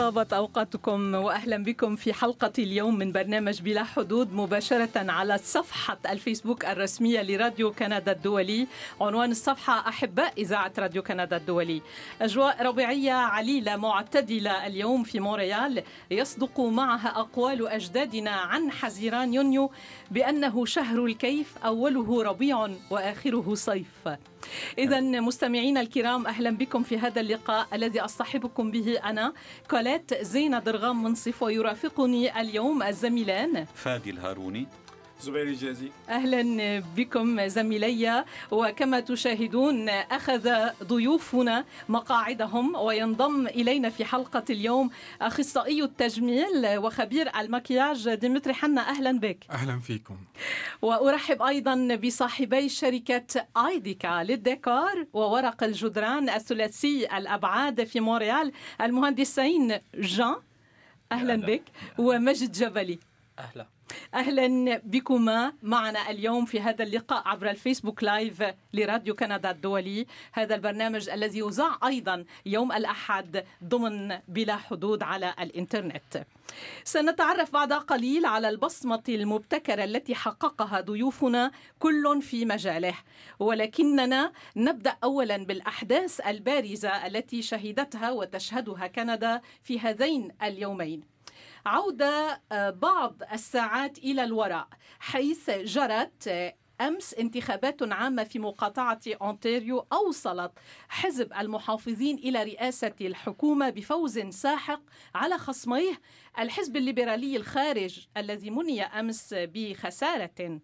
طابت أوقاتكم وأهلا بكم في حلقة اليوم من برنامج بلا حدود مباشرة على صفحة الفيسبوك الرسمية لراديو كندا الدولي. عنوان الصفحة أحباء إذاعة راديو كندا الدولي. أجواء ربيعية عليلة معتدلة اليوم في مونريال. يصدق معها أقوال أجدادنا عن حزيران يونيو بأنه شهر الكيف أوله ربيع وآخره صيف. إذا مستمعينا الكرام أهلا بكم في هذا اللقاء الذي أصطحبكم به أنا زينة درغام منصف ويرافقني اليوم الزميلان. فادي الهاروني. زبير الجازي. أهلا بكم زميلي. وكما تشاهدون أخذ ضيوفنا مقاعدهم وينضم إلينا في حلقة اليوم أخصائي التجميل وخبير المكياج. ديمتري حنا أهلا بك. أهلا فيكم. وأرحب أيضا بصاحبي شركة آيديكا للديكور وورق الجدران الثلاثي الأبعاد في مونريال المهندسين جان. أهلا بك. ومجد جبلي. أهلا. أهلا بكما معنا اليوم في هذا اللقاء عبر الفيسبوك لايف لراديو كندا الدولي. هذا البرنامج الذي يذاع أيضا يوم الأحد ضمن بلا حدود على الإنترنت. سنتعرف بعد قليل على البصمة المبتكرة التي حققها ضيوفنا كل في مجاله. ولكننا نبدأ اولا بالأحداث البارزة التي شهدتها وتشهدها كندا في هذين اليومين. عودة بعض الساعات إلى الوراء حيث جرت أمس انتخابات عامة في مقاطعة أونتاريو أوصلت حزب المحافظين إلى رئاسة الحكومة بفوز ساحق على خصميه الحزب الليبرالي الخارج الذي مني أمس بخسارة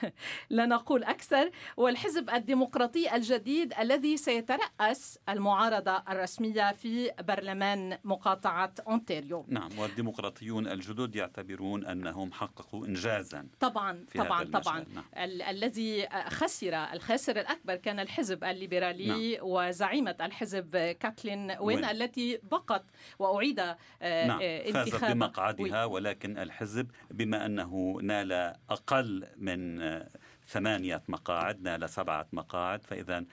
لا نقول أكثر والحزب الديمقراطي الجديد الذي سيترأس المعارضة الرسمية في برلمان مقاطعة أونتاريو نعم والديمقراطيون الجدد يعتبرون أنهم حققوا إنجازا طبعا في طبعا هذا طبعا. نعم. ال- الذي خسر الخاسر الأكبر كان الحزب الليبرالي وزعيمة الحزب كاتلين وين, وين. التي بقت وأعيد آه، نعم آه، فازت انتخابها بمقعدها ولكن الحزب بما أنه نال أقل من ثمانية مقاعد نال سبعة مقاعد فإذا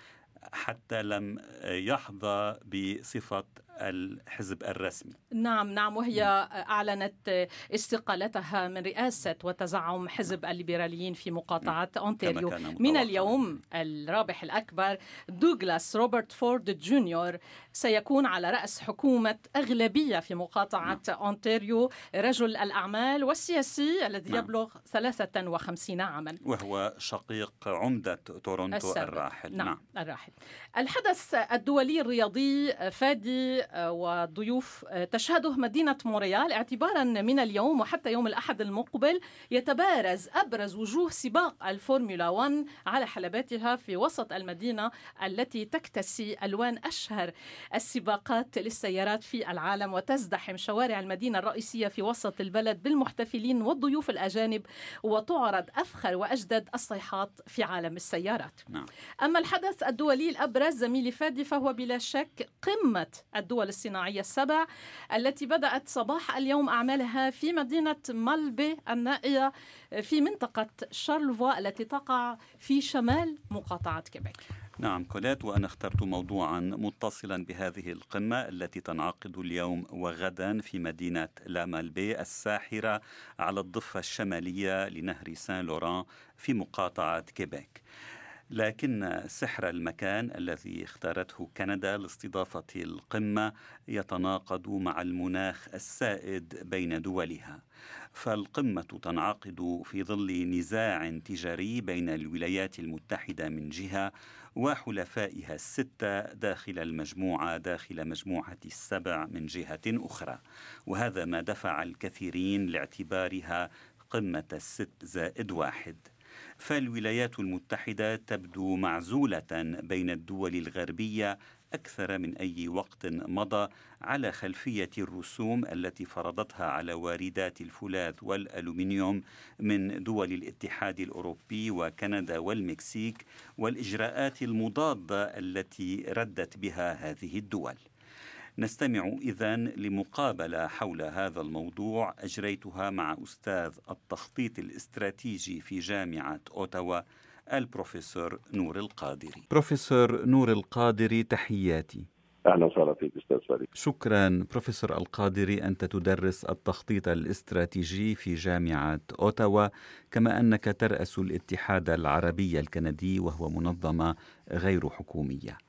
حتى لم يحظى بصفة الحزب الرسمي. نعم نعم وهي أعلنت استقالتها من رئاسة وتزعم حزب الليبراليين في مقاطعة أونتاريو. كان من. اليوم الرابح الأكبر دوغلاس روبرت فورد جونيور سيكون على رأس حكومة أغلبية في مقاطعة أونتاريو. رجل الأعمال والسياسي الذي نعم. يبلغ 53 عاما. وهو شقيق عمدة تورونتو السابق. الراحل. نعم, الراحل. الحدث الدولي الرياضي فادي وضيوف آه، تشهده مدينة مونريال اعتبارا من اليوم وحتى يوم الأحد المقبل يتبارز أبرز وجوه سباق الفورمولا 1 على حلباتها في وسط المدينة التي تكتسي ألوان أشهر السباقات للسيارات في العالم وتزدحم شوارع المدينة الرئيسية في وسط البلد بالمحتفلين والضيوف الأجانب وتعرض أفخر وأجدد الصيحات في عالم السيارات. نعم. أما الحدث الدولي الأبرز زميلي فادي فهو بلا شك قمة الدول الصناعية السبع التي بدأت صباح اليوم أعمالها في مدينة مالبي النائية في منطقة شارلفوا التي تقع في شمال مقاطعة كيبيك. نعم كوليت وأنا اخترت موضوعا متصلا بهذه القمة التي تنعقد اليوم وغدا في مدينة لامالبي الساحرة على الضفة الشمالية لنهر سان لوران في مقاطعة كيبيك. لكن سحر المكان الذي اختارته كندا لاستضافة القمة يتناقض مع المناخ السائد بين دولها. فالقمة تنعقد في ظل نزاع تجاري بين الولايات المتحدة من جهة وحلفائها الستة داخل المجموعة داخل مجموعة السبع من جهة أخرى. وهذا ما دفع الكثيرين لاعتبارها قمة الست زائد واحد. فالولايات المتحدة تبدو معزولة بين الدول الغربية أكثر من أي وقت مضى على خلفية الرسوم التي فرضتها على واردات الفولاذ والألومنيوم من دول الاتحاد الأوروبي وكندا والمكسيك والإجراءات المضادة التي ردت بها هذه الدول. نستمع إذا لمقابلة حول هذا الموضوع أجريتها مع أستاذ التخطيط الاستراتيجي في جامعة أوتاوا البروفيسور نور القادري. بروفيسور نور القادري تحياتي. أهلا وسهلا فيك أستاذ فريد. شكرا. بروفيسور القادري أنت تدرس التخطيط الاستراتيجي في جامعة أوتاوا كما أنك ترأس الاتحاد العربي الكندي وهو منظمة غير حكومية.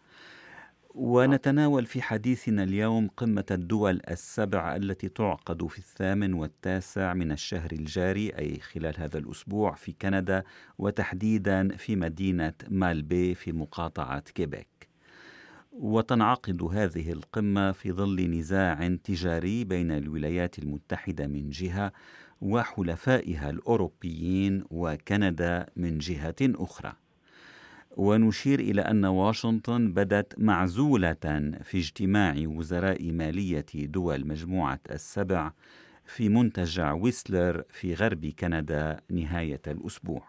ونتناول في حديثنا اليوم قمة الدول السبع التي تعقد في الثامن والتاسع من الشهر الجاري أي خلال هذا الأسبوع في كندا وتحديدا في مدينة مالبي في مقاطعة كيبيك. وتنعقد هذه القمة في ظل نزاع تجاري بين الولايات المتحدة من جهة وحلفائها الأوروبيين وكندا من جهة أخرى. ونشير إلى أن واشنطن بدت معزولة في اجتماع وزراء مالية دول مجموعة السبع في منتجع ويسلر في غرب كندا نهاية الأسبوع.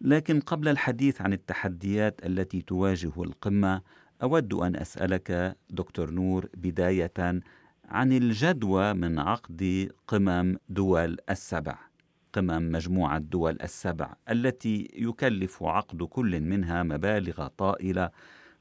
لكن قبل الحديث عن التحديات التي تواجه القمة أود أن أسألك دكتور نور بداية عن الجدوى من عقد قمم دول السبع. قمم مجموعة دول السبع التي يكلف عقد كل منها مبالغ طائلة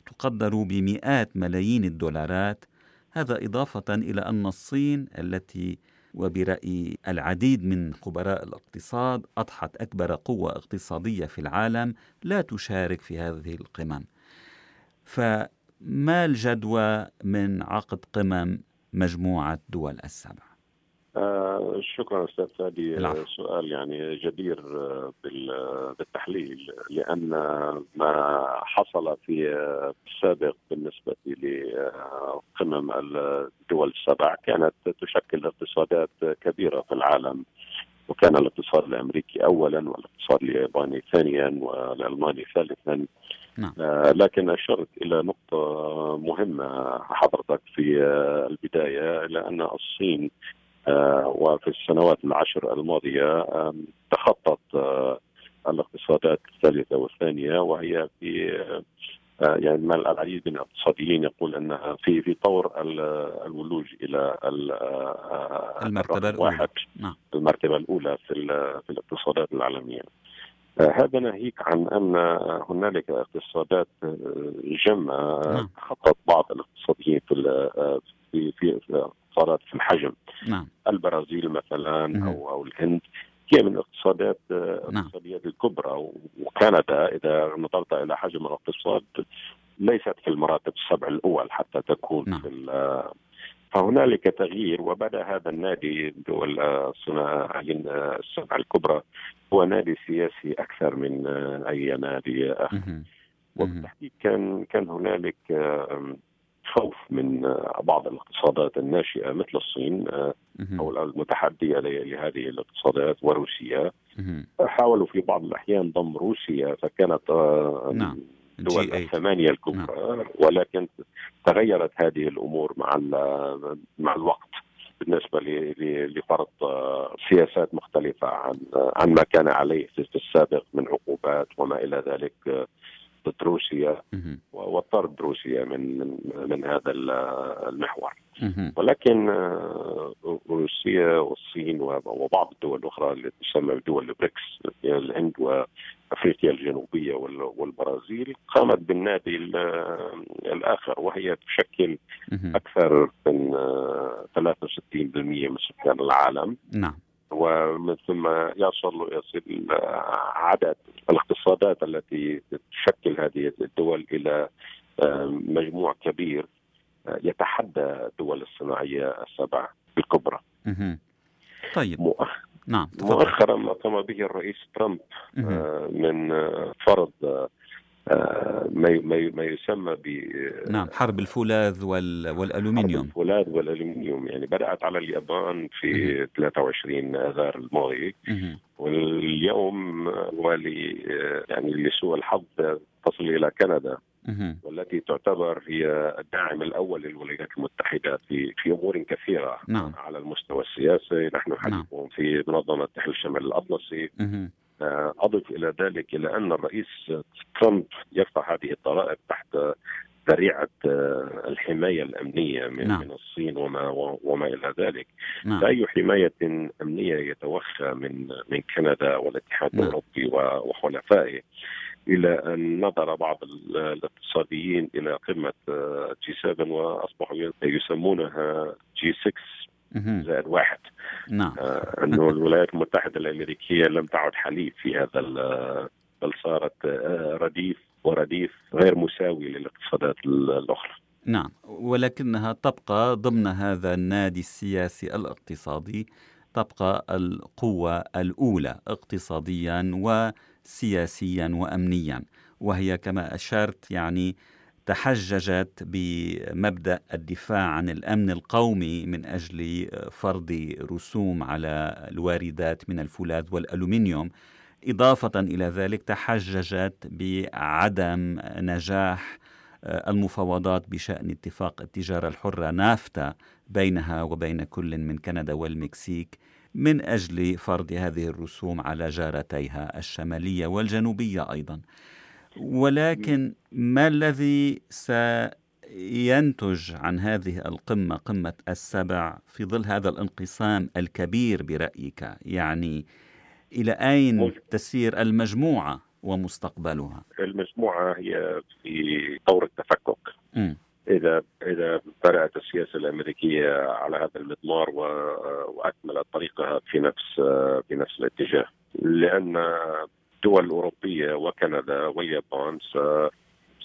تقدر بمئات ملايين الدولارات هذا إضافة إلى أن الصين التي وبرأي العديد من خبراء الاقتصاد أضحت أكبر قوة اقتصادية في العالم لا تشارك في هذه القمم فما الجدوى من عقد قمم مجموعة دول السبع؟ آه شكرا أستاذ فادي العفو. سؤال يعني جدير بالتحليل لأن ما حصل في السابق بالنسبة لقمم الدول السبع كانت تشكل اقتصادات كبيرة في العالم وكان الاقتصاد الأمريكي اولا والاقتصاد الياباني ثانيا والألماني ثالثا نعم. آه لكن أشرت إلى نقطة مهمة حضرتك في البداية إلى أن الصين آه، وفي السنوات العشر الماضية تخطت آه، الاقتصادات الثالثة والثانية وهي في آه، يعني ما العديد من الاقتصاديين يقول أنها في في طور الولوج إلى المرتبة الأولى نعم. المرتبة الأولى في في الاقتصادات العالمية. هذا ناهيك عن أن هنالك اقتصادات جمة نعم. تخطت بعض الاقتصاديين في في في اقتصادات في الحجم نعم. البرازيل مثلا نعم. أو أو الهند هي من الاقتصادات نعم. الاقتصاديات الكبرى وكندا إذا نظرت إلى حجم الاقتصاد ليست في المراتب السبع الأول حتى تكون نعم. في فهنالك تغيير وبدأ هذا النادي دول الصناعيين السبع الكبرى هو نادي سياسي أكثر من أي نادي آخر وبالتحديد كان كان هنالك خوف من بعض الاقتصادات الناشئة مثل الصين أو المتحدية لهذه الاقتصادات وروسيا. حاولوا في بعض الأحيان ضم روسيا فكانت آه، نعم. دول الثمانية الكبرى. نعم. ولكن تغيرت هذه الأمور مع مع الوقت بالنسبة لفرض آه، سياسات مختلفة عن عن ما كان عليه في السابق من عقوبات وما إلى ذلك ضد روسيا وطرد روسيا من من, من هذا المحور. ولكن آه، روسيا والصين وبعض الدول الأخرى اللي تسمى بدول البريكس الهند وأفريقيا الجنوبية والبرازيل قامت بالنادي الآخر وهي تشكل أكثر من 63% آه، من سكان العالم. نعم. ومن ثم يصل يصل عدد الاقتصادات التي تشكل هذه الدول إلى مجموع كبير آه، يتحدى الدول الصناعية السبع الكبرى. طيب. مؤخ... نعم مؤخرا ما قام به الرئيس ترامب آه، من فرض ما ما يسمى ب نعم حرب الفولاذ وال... والألومنيوم حرب الفولاذ والألومنيوم يعني بدأت على اليابان في مه. 23 آذار الماضي مه. واليوم ولي يعني لسوء الحظ تصل إلى كندا. والتي تعتبر هي الداعم الأول للولايات المتحدة في في أمور كثيرة نعم. على المستوى السياسي نحن حليفهم نعم. في منظمة التحالف الشمال الأطلسي مه. آه، أضف إلى ذلك إلى أن الرئيس ترامب يرفع هذه الضرائب تحت ذريعة آه، الحماية الأمنية من, نعم. من الصين وما وما إلى ذلك نعم. فأي حماية أمنية يتوخى من من كندا والاتحاد نعم. الأوروبي وحلفائه إلى أن نظر بعض الاقتصاديين إلى قمة جي 7 وأصبحوا يسمونها جي 6 زائد واحد. نعم. آه، إنه الولايات المتحدة الأمريكية لم تعد حليف في هذا بل صارت آه، رديف ورديف غير مساوي للاقتصادات الأخرى. نعم. ولكنها تبقى ضمن هذا النادي السياسي الاقتصادي تبقى القوة الأولى اقتصاديا وسياسيا وأمنيا وهي كما أشرت يعني تحججت بمبدأ الدفاع عن الأمن القومي من أجل فرض رسوم على الواردات من الفولاذ والألومنيوم. إضافة إلى ذلك تحججت بعدم نجاح المفاوضات بشأن اتفاق التجارة الحرة نافتا بينها وبين كل من كندا والمكسيك من أجل فرض هذه الرسوم على جارتيها الشمالية والجنوبية أيضا. ولكن ما الذي سينتج عن هذه القمة قمة السبع في ظل هذا الانقسام الكبير برأيك؟ يعني إلى أين تسير المجموعة ومستقبلها؟ المجموعة هي في طور التفكك. م. إذا إذا بدأت السياسة الأمريكية على هذا المضمار وأكملت طريقها في نفس في نفس الاتجاه. لأن الدول الأوروبية وكندا واليابان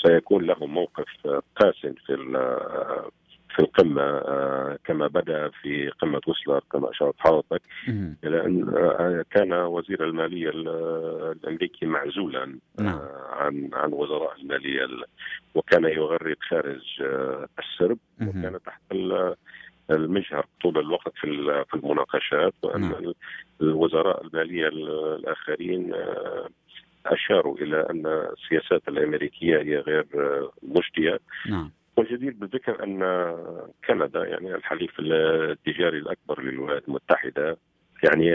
سيكون لهم موقف قاسم في في القمة آه، كما بدأ في قمة وسلر كما أشارت حضرتك. لأن آه، كان وزير المالية الأمريكي معزولا آه، نعم. عن عن وزراء المالية وكان يغرد خارج السرب. وكان تحت المجهر طول الوقت في في المناقشات وأن نعم. الوزراء المالية الآخرين أشاروا إلى أن السياسات الأمريكية هي غير مجدية نعم. والجدير بالذكر أن كندا يعني الحليف التجاري الأكبر للولايات المتحدة يعني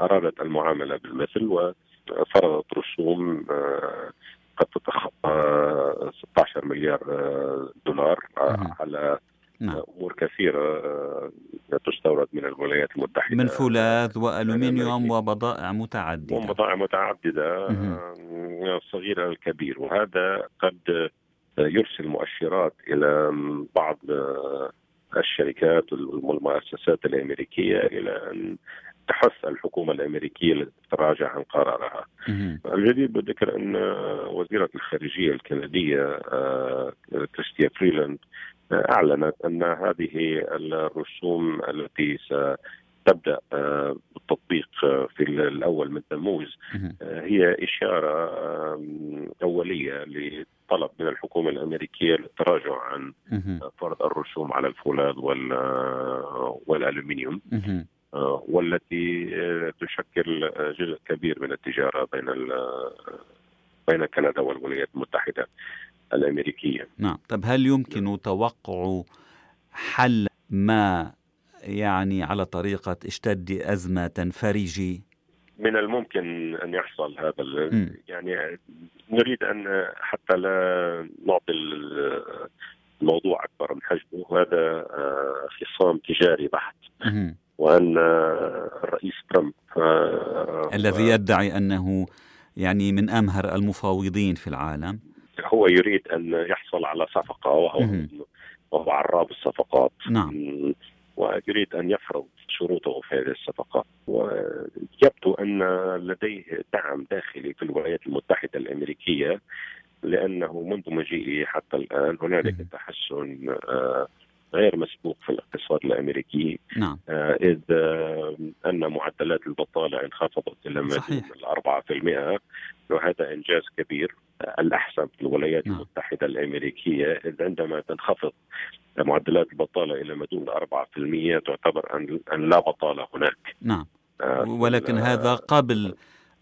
أرادت المعاملة بالمثل وفرضت رسوم آه، قد تتخطى 16 مليار آه، دولار على نعم. أمور كثيرة آه، تستورد من الولايات المتحدة. من فولاذ وألومنيوم وبضائع متعددة. وبضائع متعددة من الصغير الكبير. وهذا قد يرسل مؤشرات إلى بعض الشركات والمؤسسات الأمريكية إلى أن تحث الحكومة الأمريكية لتتراجع عن قرارها. الجدير بالذكر أن وزيرة الخارجية الكندية آه، كريستيا فريلاند آه، أعلنت أن هذه الرسوم التي ستبدأ آه، بالتطبيق في الأول من تموز هي إشارة أولية طلب من الحكومة الأمريكية للتراجع عن فرض الرسوم على الفولاذ والألومنيوم آه، والتي آه، تشكل جزء كبير من التجارة بين بين كندا والولايات المتحدة. الأمريكية. نعم، طب هل يمكن توقع حل ما يعني على طريقة اشتد أزمة تنفرجي من الممكن أن يحصل هذا يعني نريد أن حتى لا نعطي الموضوع أكبر من حجمه. هذا آه، خصام تجاري بحت. وأن الرئيس ترامب آه، الذي يدعي أنه يعني من أمهر المفاوضين في العالم. هو يريد أن يحصل على صفقة وهو وهو عراب الصفقات. نعم. ويريد أن يفرض شروطه في هذه الصفقات. ويبدو أن لديه دعم داخلي في الولايات المتحدة الأمريكية لأنه منذ مجيئه حتى الآن هنالك تحسن آه، غير مسبوق في الاقتصاد الأمريكي. نعم. آه، إذ آه، أن معدلات البطالة انخفضت إلى ما دون الأربعة في المئة وهذا إنجاز كبير. الاحسن في الولايات نعم. المتحدة الأمريكية إذ عندما تنخفض معدلات البطالة إلى ما دون 4% تعتبر ان أن لا بطالة هناك. نعم. آه، ولكن هذا قبل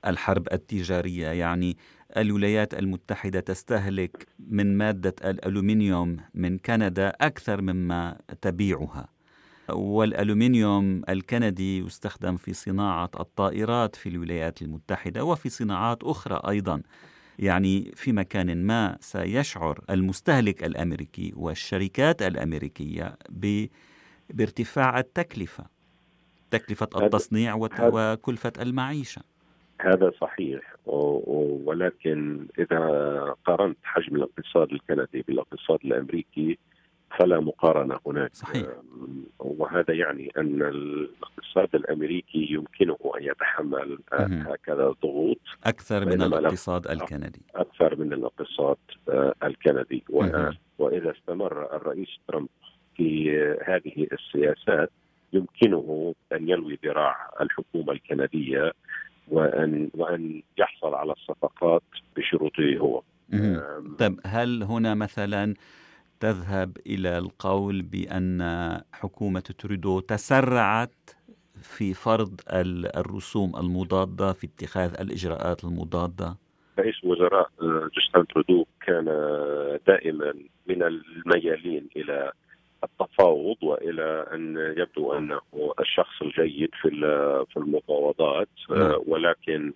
الحرب التجارية يعني الولايات المتحدة تستهلك من مادة الألومنيوم من كندا أكثر مما تبيعها. والألومنيوم الكندي يستخدم في صناعة الطائرات في الولايات المتحدة وفي صناعات أخرى أيضا. يعني في مكان ما سيشعر المستهلك الأمريكي والشركات الأمريكية بارتفاع التكلفة تكلفة التصنيع وكلفة المعيشة. هذا صحيح. ولكن إذا قارنت حجم الاقتصاد الكندي بالاقتصاد الأمريكي فلا مقارنة هناك. صحيح. وهذا يعني أن الاقتصاد الأمريكي يمكنه أن يتحمل هكذا ضغوط أكثر من الاقتصاد الكندي. أكثر من الاقتصاد آه، الكندي. وإذا استمر الرئيس ترامب في هذه السياسات يمكنه أن يلوي ذراع الحكومة الكندية وأن وأن يحصل على الصفقات بشروطه هو. طيب هل هنا مثلا تذهب إلى القول بأن حكومة تريدو تسرعت في فرض الرسوم المضادة في اتخاذ الإجراءات المضادة؟ رئيس الوزراء جوستان ترودو كان دائما من الميالين إلى التفاوض وإلى أن يبدو أنه الشخص الجيد في في المفاوضات نعم. ولكن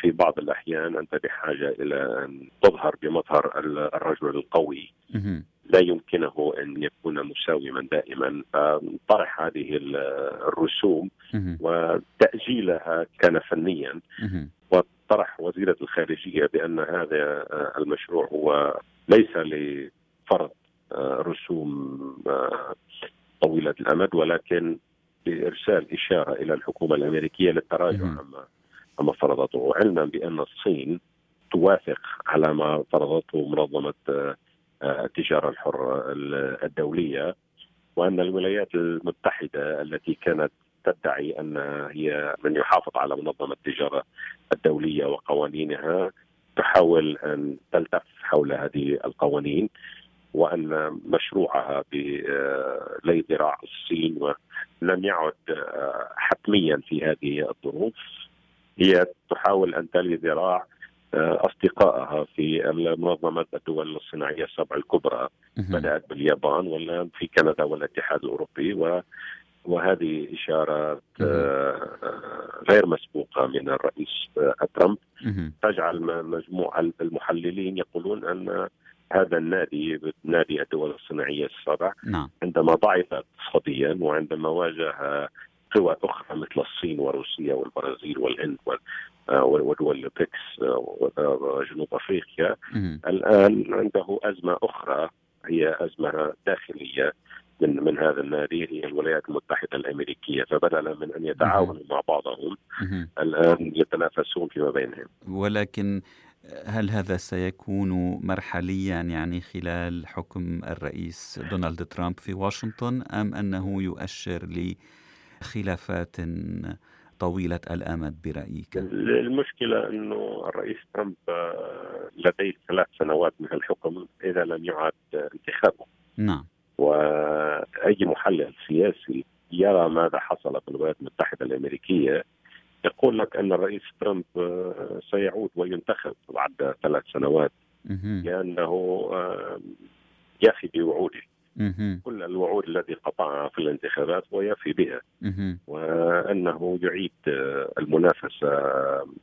في بعض الأحيان أنت بحاجة إلى أن تظهر بمظهر الرجل القوي لا يمكنه أن يكون مساوما دائما. طرح هذه الرسوم وتأجيلها كان فنيا. وطرح وزيرة الخارجية بأن هذا المشروع هو ليس لفرض رسوم طويلة الأمد ولكن بارسال إشارة إلى الحكومة الأمريكية للتراجع عما عما فرضته علما بأن الصين توافق على ما فرضته منظمة التجارة الحره الدولية وأن الولايات المتحدة التي كانت تدعي أن هي من يحافظ على منظمة التجارة الدولية وقوانينها تحاول أن تلتف حول هذه القوانين وأن مشروعها بلي ذراع الصين لم يعد حتميا في هذه الظروف هي تحاول أن تلي ذراع أصدقائها في منظمه الدول الصناعية السبع الكبرى بدأت باليابان ولا في كندا والاتحاد الأوروبي و وهذه اشارات غير مسبوقة من الرئيس ترامب. تجعل مجموعة المحللين يقولون أن هذا النادي نادي الدول الصناعية السبع نعم. عندما ضعف اقتصاديا وعندما واجه قوى أخرى مثل الصين وروسيا والبرازيل والهند ودول البريكس وجنوب أفريقيا. الآن عنده أزمة أخرى هي أزمة داخلية من من هذا النادي هي الولايات المتحدة الأمريكية. فبدلا من أن يتعاونوا مع بعضهم الآن يتنافسون فيما بينهم. ولكن هل هذا سيكون مرحليا يعني خلال حكم الرئيس دونالد ترامب في واشنطن أم أنه يؤشر لخلافات طويلة الأمد برأيك؟ المشكلة أنه الرئيس ترامب لديه ثلاث سنوات من الحكم إذا لم يعد انتخابه. نعم. وأي محلل سياسي يرى ماذا حصل في الولايات المتحدة الأمريكية يقول لك أن الرئيس ترامب سيعود وينتخب بعد ثلاث سنوات لأنه يفي بوعوده كل الوعود التي قطعها في الانتخابات ويفي بها وأنه يعيد المنافسة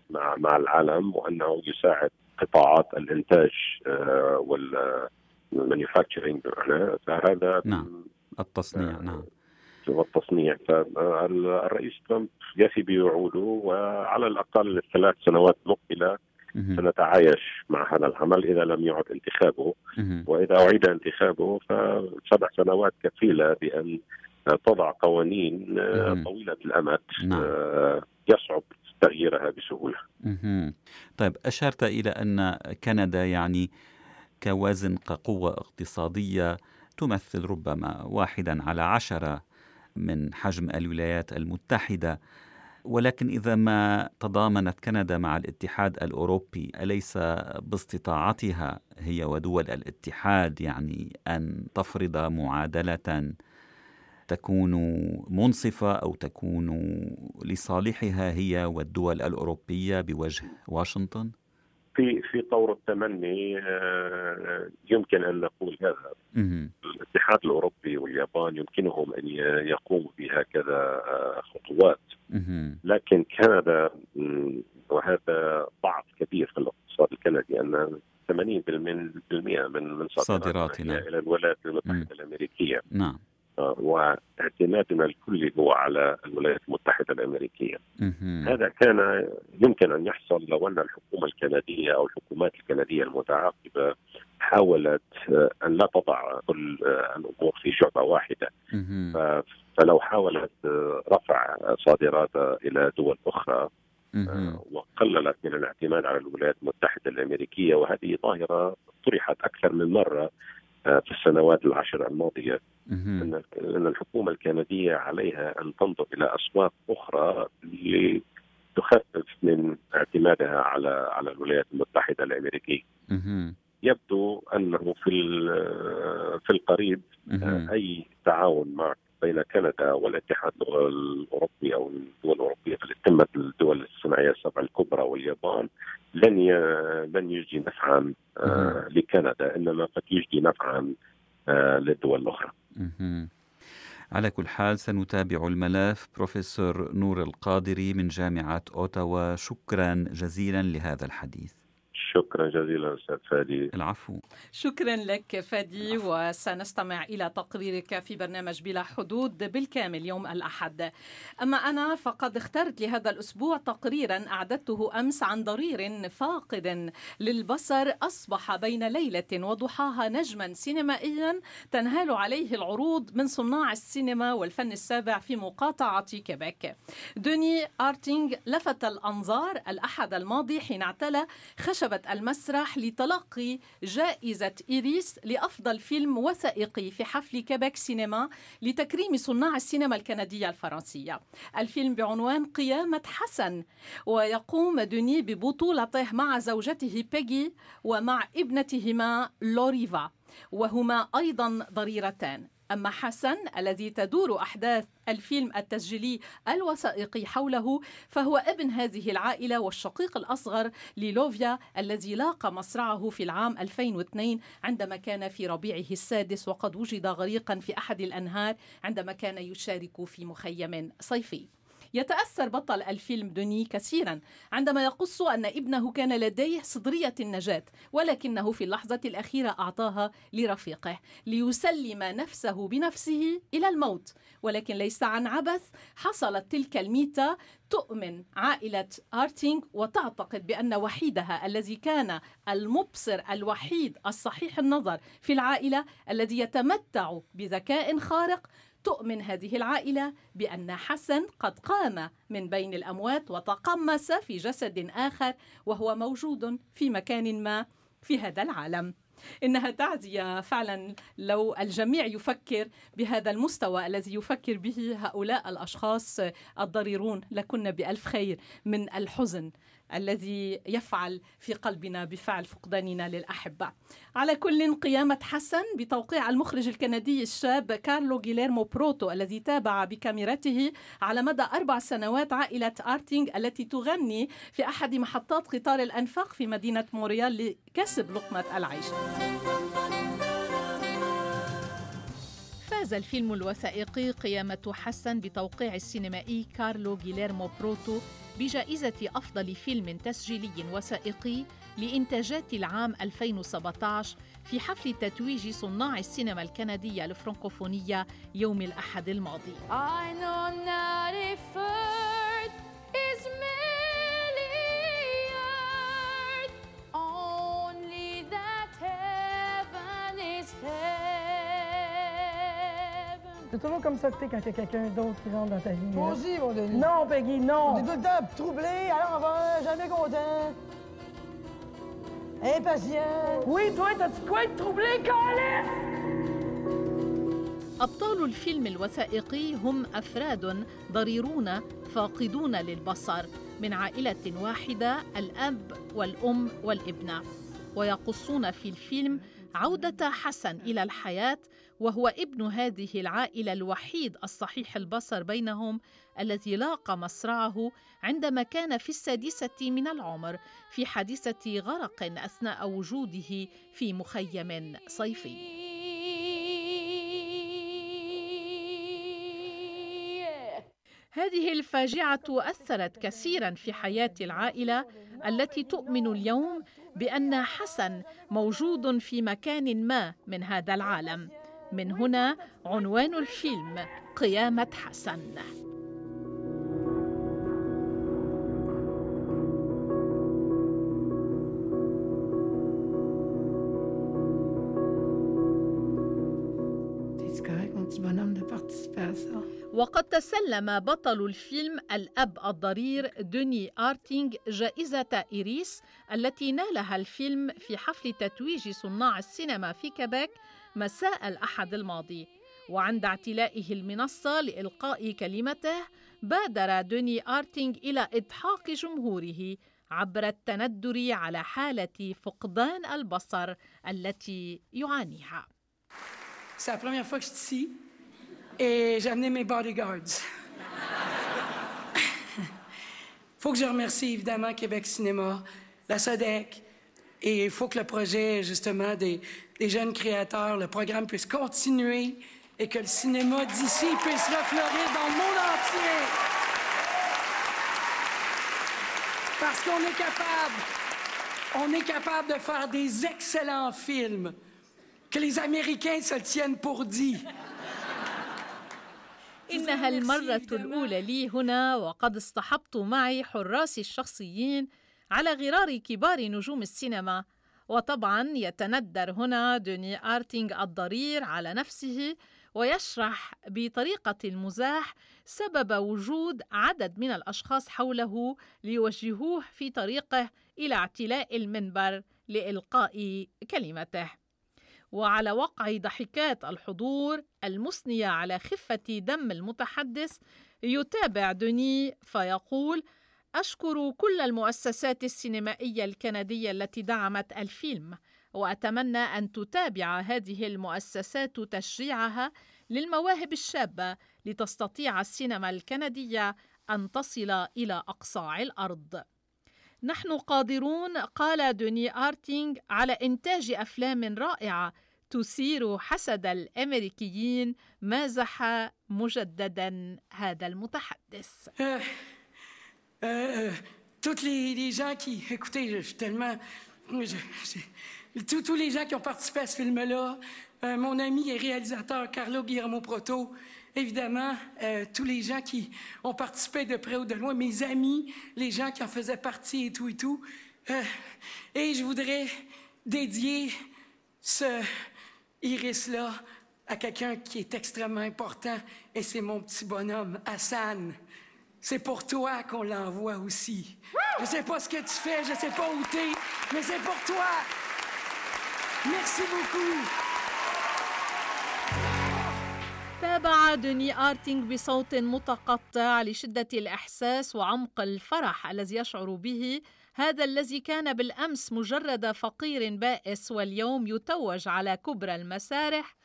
مع مع العالم وأنه يساعد قطاعات الإنتاج وال manufacturing فهذا نعم. التصنيع نعم. والتصنيع فالرئيس ترامب يفي بوعوده وعلى الأقل الثلاث سنوات المقبله سنتعايش مع هذا العمل إذا لم يعد انتخابه. وإذا أعيد انتخابه فسبع سنوات كفيلة بأن تضع قوانين طويلة الأمد نعم. يصعب تغييرها بسهولة. طيب أشرت إلى أن كندا يعني كوزن كقوة اقتصادية تمثل ربما واحدا على عشرة من حجم الولايات المتحدة. ولكن إذا ما تضامنت كندا مع الاتحاد الأوروبي أليس باستطاعتها هي ودول الاتحاد يعني أن تفرض معادلة تكون منصفة أو تكون لصالحها هي والدول الأوروبية بوجه واشنطن؟ في في طور التمني آه، يمكن أن نقول هذا. الاتحاد الأوروبي واليابان يمكنهم أن يقوموا بهكذا آه، خطوات. لكن كندا وهذا ضعف كبير في الاقتصاد الكندي أن 80% من من صادراتنا صادراتنا إلى الولايات المتحدة الأمريكية. نعم. واعتمادنا الكلي هو على الولايات المتحدة الأمريكية. هذا كان يمكن أن يحصل لو أن الحكومة الكندية أو الحكومات الكندية المتعاقبة حاولت أن لا تضع كل الأمور في جعبه واحدة. فلو حاولت رفع صادراتها إلى دول أخرى وقللت من الاعتماد على الولايات المتحدة الأمريكية وهذه ظاهرة طرحت أكثر من مرة آه، في السنوات العشر الماضية ان الحكومة الكندية عليها أن تنظر إلى اسواق أخرى لتخفف من اعتمادها على على الولايات المتحدة الأمريكية. يبدو أنه في في القريب آه، أي تعاون مع بين كندا والاتحاد الأوروبي أو الدول الأوروبية في قمه الدول الصناعية السبع الكبرى واليابان لن لن يجدي نفعا آه، لكندا إنما قد يجدي نفعا آه، للدول الأخرى. على كل حال سنتابع الملف. بروفيسور نور القادري من جامعة أوتاوا. شكرا جزيلا لهذا الحديث. شكرا جزيلا أستاذ فادي. العفو. شكرا لك فادي العفو. وسنستمع إلى تقريرك في برنامج بلا حدود بالكامل يوم الأحد. أما أنا فقد اخترت لهذا الأسبوع تقريرا أعددته أمس عن ضرير فاقد للبصر أصبح بين ليلة وضحاها نجما سينمائيا تنهال عليه العروض من صناع السينما والفن السابع في مقاطعة كيبيك دوني أرتينغ لفت الأنظار الأحد الماضي حين اعتلى خشبه المسرح لتلقي جائزة إيريس لأفضل فيلم وثائقي في حفل كيبك سينما لتكريم صناع السينما الكندية الفرنسية. الفيلم بعنوان قيامة حسن ويقوم دوني ببطولته مع زوجته بيجي ومع ابنتهما لوريفا وهما أيضا ضريرتان. أما حسن الذي تدور أحداث الفيلم التسجيلي الوثائقي حوله فهو ابن هذه العائلة والشقيق الأصغر للوفيا الذي لاقى مصرعه في العام 2002 عندما كان في ربيعه السادس وقد وجد غريقا في أحد الأنهار عندما كان يشارك في مخيم صيفي. يتأثر بطل الفيلم دوني كثيرا عندما يقص أن ابنه كان لديه صدرية النجاة ولكنه في اللحظة الأخيرة أعطاها لرفيقه ليسلم نفسه بنفسه إلى الموت. ولكن ليس عن عبث حصلت تلك الميتة تؤمن عائلة آرتينغ وتعتقد بأن وحيدها الذي كان المبصر الوحيد الصحيح النظر في العائلة الذي يتمتع بذكاء خارق تؤمن هذه العائلة بأن حسن قد قام من بين الأموات وتقمص في جسد آخر وهو موجود في مكان ما في هذا العالم. إنها تعزية فعلا لو الجميع يفكر بهذا المستوى الذي يفكر به هؤلاء الأشخاص الضريرون. لكنا بألف خير من الحزن. الذي يفعل في قلبنا بفعل فقداننا للأحبة. على كل قيامة حسن بتوقيع المخرج الكندي الشاب كارلو جيليرمو بروتو الذي تابع بكاميرته على مدى أربع سنوات عائلة آرتينغ التي تغني في أحد محطات قطار الأنفاق في مدينة مونريال لكسب لقمة العيش. فاز الفيلم الوثائقي قيامة حسن بتوقيع السينمائي كارلو جيليرمو بروتو بجائزة أفضل فيلم تسجيلي وثائقي لإنتاجات العام 2017 في حفل تتويج صناع السينما الكندية الفرنكوفونية يوم الأحد الماضي. C'est toujours comme ça que t'es quand il y a quelqu'un d'autre qui rentre dans ta vie. Vas-y, mon Denis. Non, Peggy, non. On est tout le temps troublé, on va jamais content. Impatient. Oui, toi, t'as-tu quoi être troublé, Colin? أبطال الفيلم الوثائقي هم أفراد ضريرون فاقدون للبصر من عائلة واحدة الأب والأم والابنة ويقصون في الفيلم عودة حسن إلى الحياة وهو ابن هذه العائلة الوحيد الصحيح البصر بينهم الذي لاقى مصرعه عندما كان في السادسة من العمر في حادثة غرق أثناء وجوده في مخيم صيفي. هذه الفاجعة أثرت كثيرا في حياة العائلة التي تؤمن اليوم بأن حسن موجود في مكان ما من هذا العالم من هنا عنوان الفيلم قيامة حسن. وقد تسلم بطل الفيلم الأب الضرير دوني آرتينغ جائزة إيريس التي نالها الفيلم في حفل تتويج صناع السينما في كيبيك مساء الأحد الماضي وعند اعتلائه المنصة لإلقاء كلمته بادر دوني آرتينغ إلى إضحاك جمهوره عبر التندر على حالة فقدان البصر التي يعانيها. C'est la première fois que je suis. Et j'ai amené mes bodyguards. faut que je remercie évidemment Québec Cinéma, la SODEC, et il faut que le projet, justement, des, jeunes créateurs, le programme puisse continuer et que le cinéma d'ici puisse refleurir dans le monde entier. Parce qu'on est capable, on est capable de faire des excellents films que les Américains se tiennent pour dit. إنها المرة الأولى لي هنا وقد اصطحبت معي حراسي الشخصيين على غرار كبار نجوم السينما. وطبعا يتندر هنا دوني آرتينغ الضرير على نفسه ويشرح بطريقة المزاح سبب وجود عدد من الأشخاص حوله ليوجهوه في طريقه إلى اعتلاء المنبر لإلقاء كلمته. وعلى وقع ضحكات الحضور المثنية على خفة دم المتحدث يتابع دوني فيقول أشكر كل المؤسسات السينمائية الكندية التي دعمت الفيلم وأتمنى أن تتابع هذه المؤسسات تشجيعها للمواهب الشابة لتستطيع السينما الكندية أن تصل إلى أصقاع الأرض. نحن قادرون قال دوني آرتينغ على إنتاج أفلام رائعة تثير حسد الامريكيين مازح مجددا هذا المتحدث euh, euh, toutes les, les, gens qui écoutez je, suis tellement je, tous, tous les gens qui ont participé à ce film là euh, mon ami et réalisateur Carlo Guillermo Proto évidemment, euh, tous les gens qui ont participé de près ou de loin, mes amis, les gens qui en faisaient partie et tout et tout. Euh, et je voudrais dédier ce, Iris-là à quelqu'un qui est extrêmement important, et c'est mon petit bonhomme, Hassan. C'est pour toi qu'on l'envoie aussi. Je ne sais pas ce que tu fais, je ne sais pas où tu es, mais c'est pour toi. Merci beaucoup. تابع دوني آرتينغ بصوت متقطع لشدة الإحساس وعمق الفرح الذي يشعر به. هذا الذي كان بالأمس مجرد فقير بائس واليوم يتوج على كبرى المسارح.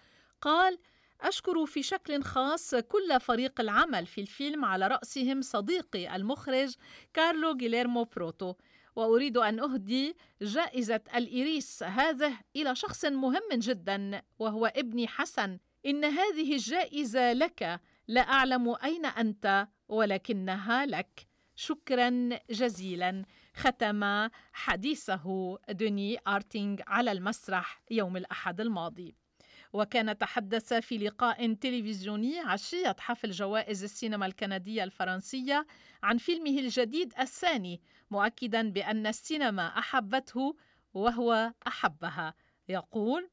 قال أشكر في شكل خاص كل فريق العمل في الفيلم على رأسهم صديقي المخرج كارلو جيليرمو بروتو. وأريد أن أهدي جائزة الإيريس هذه إلى شخص مهم جدا وهو ابني حسن. إن هذه الجائزة لك لا أعلم أين أنت ولكنها لك. شكرا جزيلا. ختم حديثه دوني آرتينغ على المسرح يوم الأحد الماضي. وكان تحدث في لقاء تلفزيوني عشية حفل جوائز السينما الكندية الفرنسية عن فيلمه الجديد الثاني مؤكدا بأن السينما أحبته وهو أحبها. يقول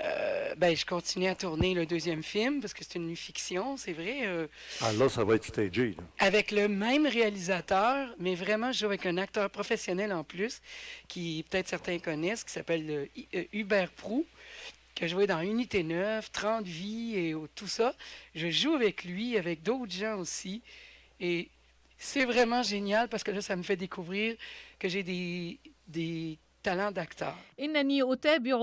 Euh, ben, je continue à tourner le deuxième film parce que c'est une fiction, c'est vrai. Euh, ah là, ça va être stagé. Là. Avec le même réalisateur, mais vraiment, je joue avec un acteur professionnel en plus, qui peut-être certains connaissent, qui s'appelle euh, Hubert Prou, qui a joué dans Unité 9, 30 vies et tout ça. Je joue avec lui, avec d'autres gens aussi. Et c'est vraiment génial parce que là, ça me fait découvrir que j'ai des, des إنني أتابع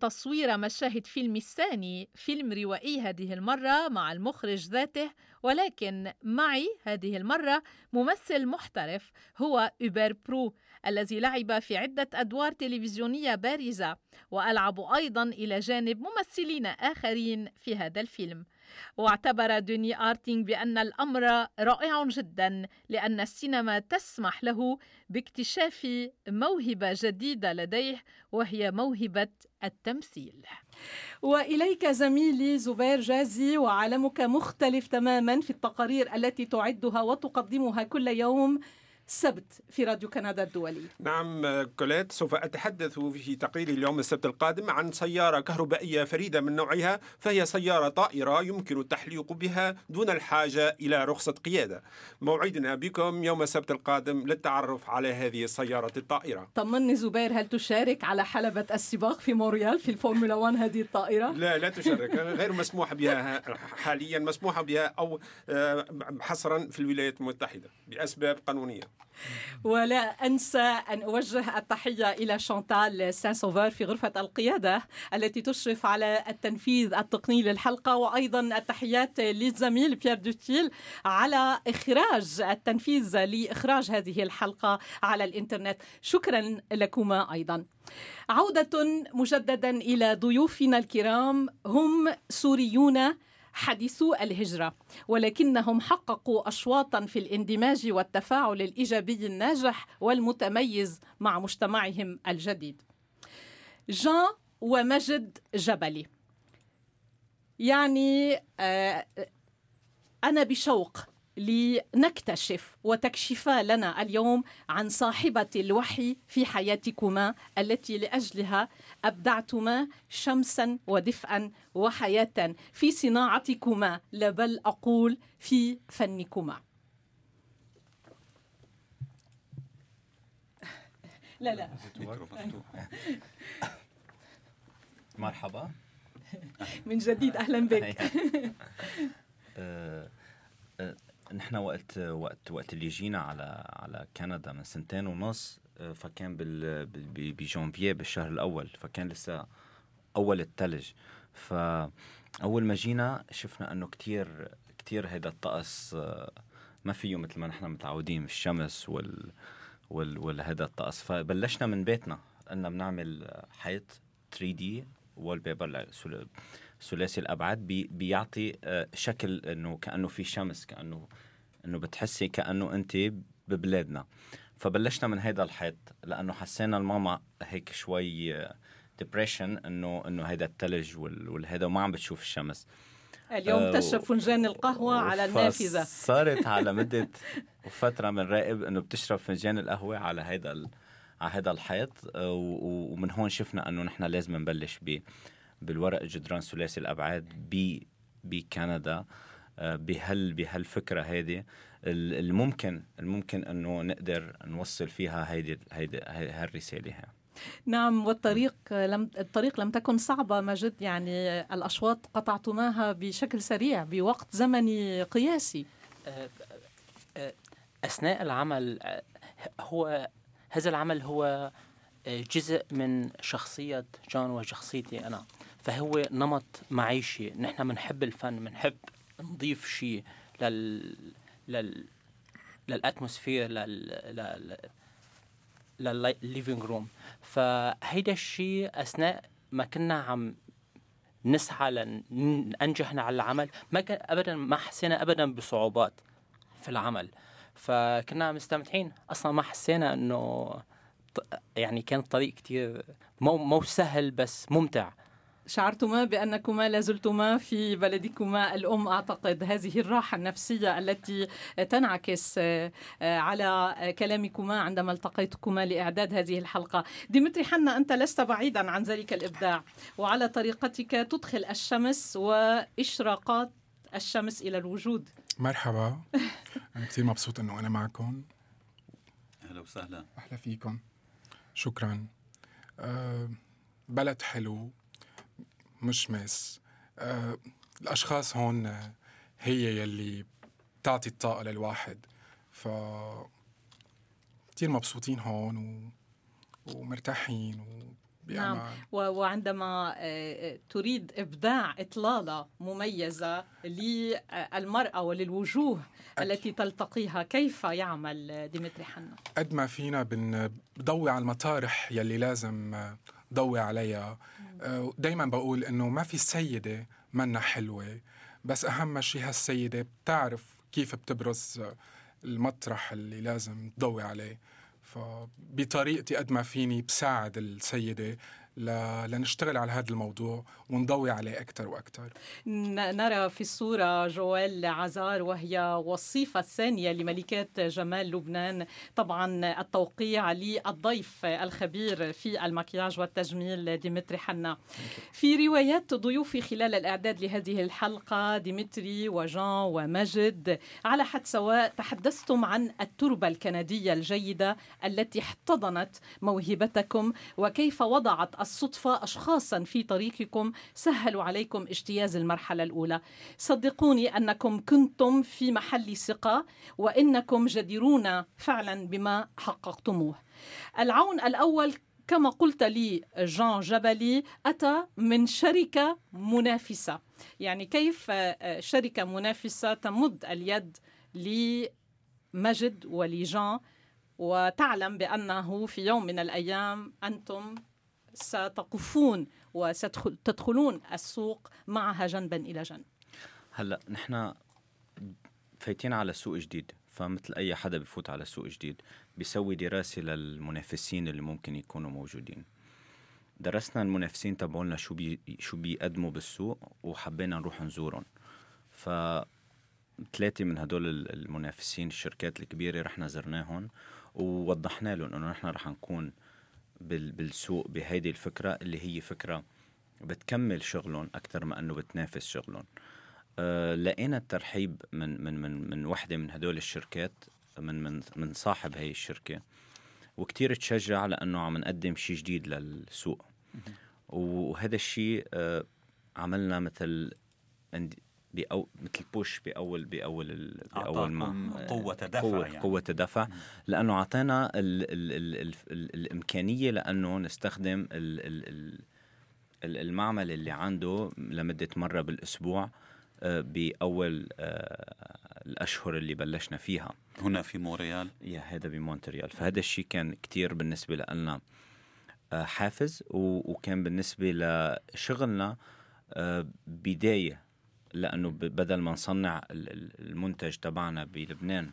تصوير مشاهد فيلم الثاني فيلم روائي هذه المرة مع المخرج ذاته ولكن معي هذه المرة ممثل محترف هو أوبر برو الذي لعب في عدة أدوار تلفزيونية بارزة وألعب أيضا إلى جانب ممثلين آخرين في هذا الفيلم. واعتبر دوني آرتينغ بأن الأمر رائع جدا لأن السينما تسمح له باكتشاف موهبة جديدة لديه وهي موهبة التمثيل. وإليك زميلي زبير جازي وعالمك مختلف تماما في التقارير التي تعدها وتقدمها كل يوم. السبت في راديو كندا الدولي. نعم كوليت سوف أتحدث في تقريري اليوم السبت القادم عن سيارة كهربائية فريدة من نوعها فهي سيارة طائرة يمكن التحليق بها دون الحاجة إلى رخصة قيادة. موعدنا بكم يوم السبت القادم للتعرف على هذه السيارة الطائرة. طمني زبير هل تشارك على حلبة السباق في مونريال في الفورمولا 1 هذه الطائرة؟ لا لا تشارك غير مسموح بها حاليا مسموح بها أو آه، حصرا في الولايات المتحدة بأسباب قانونية. ولا أنسى أن أوجه التحية إلى شانتال سان سوفار في غرفة القيادة التي تشرف على التنفيذ التقني للحلقة وأيضا التحيات للزميل بيير دوتيل على إخراج التنفيذ لإخراج هذه الحلقة على الإنترنت. شكرا لكما أيضا. عودة مجددا إلى ضيوفنا الكرام هم سوريون حديثو الهجرة ولكنهم حققوا أشواطا في الاندماج والتفاعل الإيجابي الناجح والمتميز مع مجتمعهم الجديد. جان ومجد جبلي. يعني آه، أنا بشوق لنكتشف وتكشفا لنا اليوم عن صاحبة الوحي في حياتكما التي لأجلها أبدعتما شمسا ودفئا وحياة في صناعتكما لا بل أقول في فنكما. لا لا. مرحبا. من جديد أهلا بك. نحن وقت وقت وقت اللي جينا على على كندا من سنتين ونص آه، فكان بال بجانفيه بالشهر الأول فكان لسه أول الثلج فاول ما جينا شفنا إنه كتير كتير هيدا الطقس ما فيه مثل ما نحن متعودين الشمس وال وال والهذا الطقس. فبلشنا من بيتنا قلنا بنعمل حيط 3D wallpaper ثلاثي الأبعاد بي بيعطي آه، شكل إنه كأنه في شمس كأنه إنه بتحسي كأنه أنت ببلادنا. فبلشنا من هيدا الحيط لأنه حسينا الماما هيك شوي depression إنه إنه هيدا الثلج والهيدا وما عم بتشوف الشمس. اليوم آه، تشرب فنجان القهوة على النافذة. صارت على مدة فترة بنراقب إنه بتشرب فنجان القهوة على هيدا على هذا الحيط آه، ومن هون شفنا إنه نحن لازم نبلش ب بالورق الجدران ثلاثي الأبعاد ب بكندا آه، بهال بهالفكرة هذه الممكن الممكن إنه نقدر نوصل فيها هيدي هيدي هالرسالة نعم والطريق لم الطريق لم تكن صعبة مجد يعني الأشواط قطعتماها بشكل سريع بوقت زمني قياسي. آه، أثناء العمل هو هذا العمل هو آه، جزء من شخصية جون وشخصيتي أنا. فهو نمط معيشي. نحن بنحب الفن بنحب نضيف شيء لل لل لل atmosphere لل لل لل living room. فهيدا الشيء أثناء ما كنا عم نسعى لننجح على العمل ما كان ابدا ما حسينا ابدا بصعوبات في العمل. فكنا مستمتعين. أصلا ما حسينا إنه يعني كان الطريق كتير مو مو سهل بس ممتع. شعرتما بأنكما لازلتما في بلدكما الأم. أعتقد هذه الراحة النفسية التي تنعكس آه، على كلامكما عندما التقيتكما لإعداد هذه الحلقة. ديمتري حنا أنت لست بعيدا عن ذلك الإبداع. وعلى طريقتك تدخل الشمس وإشراقات الشمس إلى الوجود. مرحبا. أنا كثير مبسوط أنه أنا معكم. أهلا وسهلا. أهلا فيكم. شكرا. أه بلد حلو. مشمس أه الأشخاص هون هي يلي بتعطي الطاقة للواحد ف كتير مبسوطين هون و... ومرتاحين بأمان نعم وعندما تريد إبداع إطلالة مميزة للمرأة وللوجوه أكيد. التي تلتقيها كيف يعمل ديمتري حنا؟ قد ما فينا بنضوي على المطارح يلي لازم ضوي عليها دايما بقول إنه ما في سيدة منا حلوة بس أهم شيء هالسيدة بتعرف كيف بتبرز المطرح اللي لازم تضوي عليه. فبطريقتي قد ما فيني بساعد السيدة لنشتغل على هذا الموضوع ونضوي عليه أكثر وأكثر نرى في الصورة جوال عزار وهي وصيفة الثانية لملكات جمال لبنان. طبعا التوقيع للضيف الخبير في المكياج والتجميل ديمتري حنا. في روايات ضيوفي خلال الإعداد لهذه الحلقة ديمتري وجان ومجد على حد سواء تحدثتم عن التربة الكندية الجيدة التي احتضنت موهبتكم وكيف وضعت الصدفة أشخاصا في طريقكم سهلوا عليكم اجتياز المرحلة الأولى. صدقوني أنكم كنتم في محل ثقة وإنكم جديرون فعلا بما حققتموه. العون الأول كما قلت لي جان جبلي أتى من شركة منافسة. يعني كيف شركة منافسة تمد اليد لمجد ولجان وتعلم بأنه في يوم من الأيام أنتم ستقفون وستدخلون السوق معها جنبا إلى جنب. هلأ نحن فايتين على سوق جديد فمثل أي حدا بفوت على سوق جديد بيسوي دراسة للمنافسين اللي ممكن يكونوا موجودين. درسنا المنافسين تبعولنا شو بي شو بيقدموا بالسوق وحبينا نروح نزورهم. ف ثلاثة من هدول المنافسين الشركات الكبيرة رحنا زرناهم ووضحنا لهم إنه نحن رح نكون بالسوق بهيدي الفكرة اللي هي فكرة بتكمل شغلهم أكثر ما أنه بتنافس شغلهم. أه لقينا الترحيب من من من من وحدة من هدول الشركات من من من صاحب هي الشركة وكتير تشجع لأنه عم نقدم شيء جديد للسوق. وهذا الشيء أه عملنا مثل بأو مثل بوش باول بأول بأول ما قوة دفع قوه, يعني. قوة دفع. لأنه أعطينا ال ال ال ال ال الإمكانية لأنه نستخدم ال ال ال المعمل اللي عنده لمدة مرة بالأسبوع آه، بأول آه، الأشهر اللي بلشنا فيها. هنا في مونريال. يا هذا بمونتريال. فهذا الشيء كان كتير بالنسبة لنا آه، حافز وكان بالنسبة لشغلنا بداية لأنه بدل ما نصنع المنتج تبعنا بلبنان